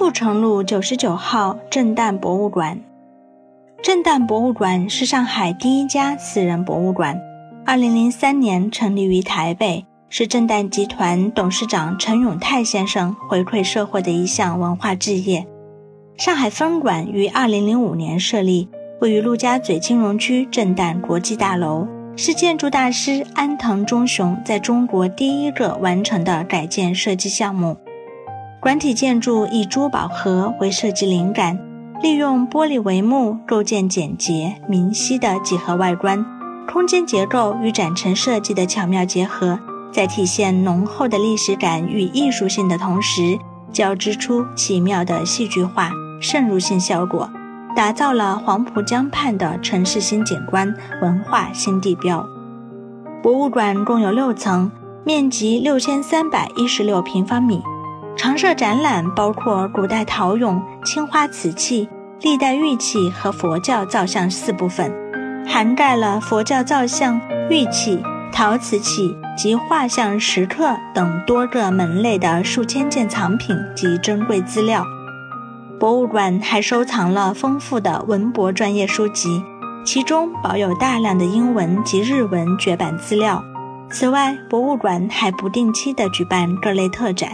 阜成路九十九号震旦博物馆。震旦博物馆是上海第一家私人博物馆，二零零三年成立于台北，是震旦集团董事长陈永泰先生回馈社会的一项文化置业。上海分馆于二零零五年设立，位于陆家嘴金融区震旦国际大楼，是建筑大师安藤忠雄在中国第一个完成的改建设计项目。馆体建筑以珠宝盒为设计灵感，利用玻璃帷幕构建简洁明晰的几何外观，空间结构与展陈设计的巧妙结合，在体现浓厚的历史感与艺术性的同时，交织出奇妙的戏剧化。渗入性效果，打造了黄浦江畔的城市新景观、文化新地标。博物馆共有六层，面积六千三百一十六平方米。常设展览包括古代陶俑、青花瓷器、历代玉器和佛教造像四部分，涵盖了佛教造像、玉器、陶瓷器及画像石刻等多个门类的数千件藏品及珍贵资料。博物馆还收藏了丰富的文博专业书籍，其中保有大量的英文及日文绝版资料。此外，博物馆还不定期地举办各类特展。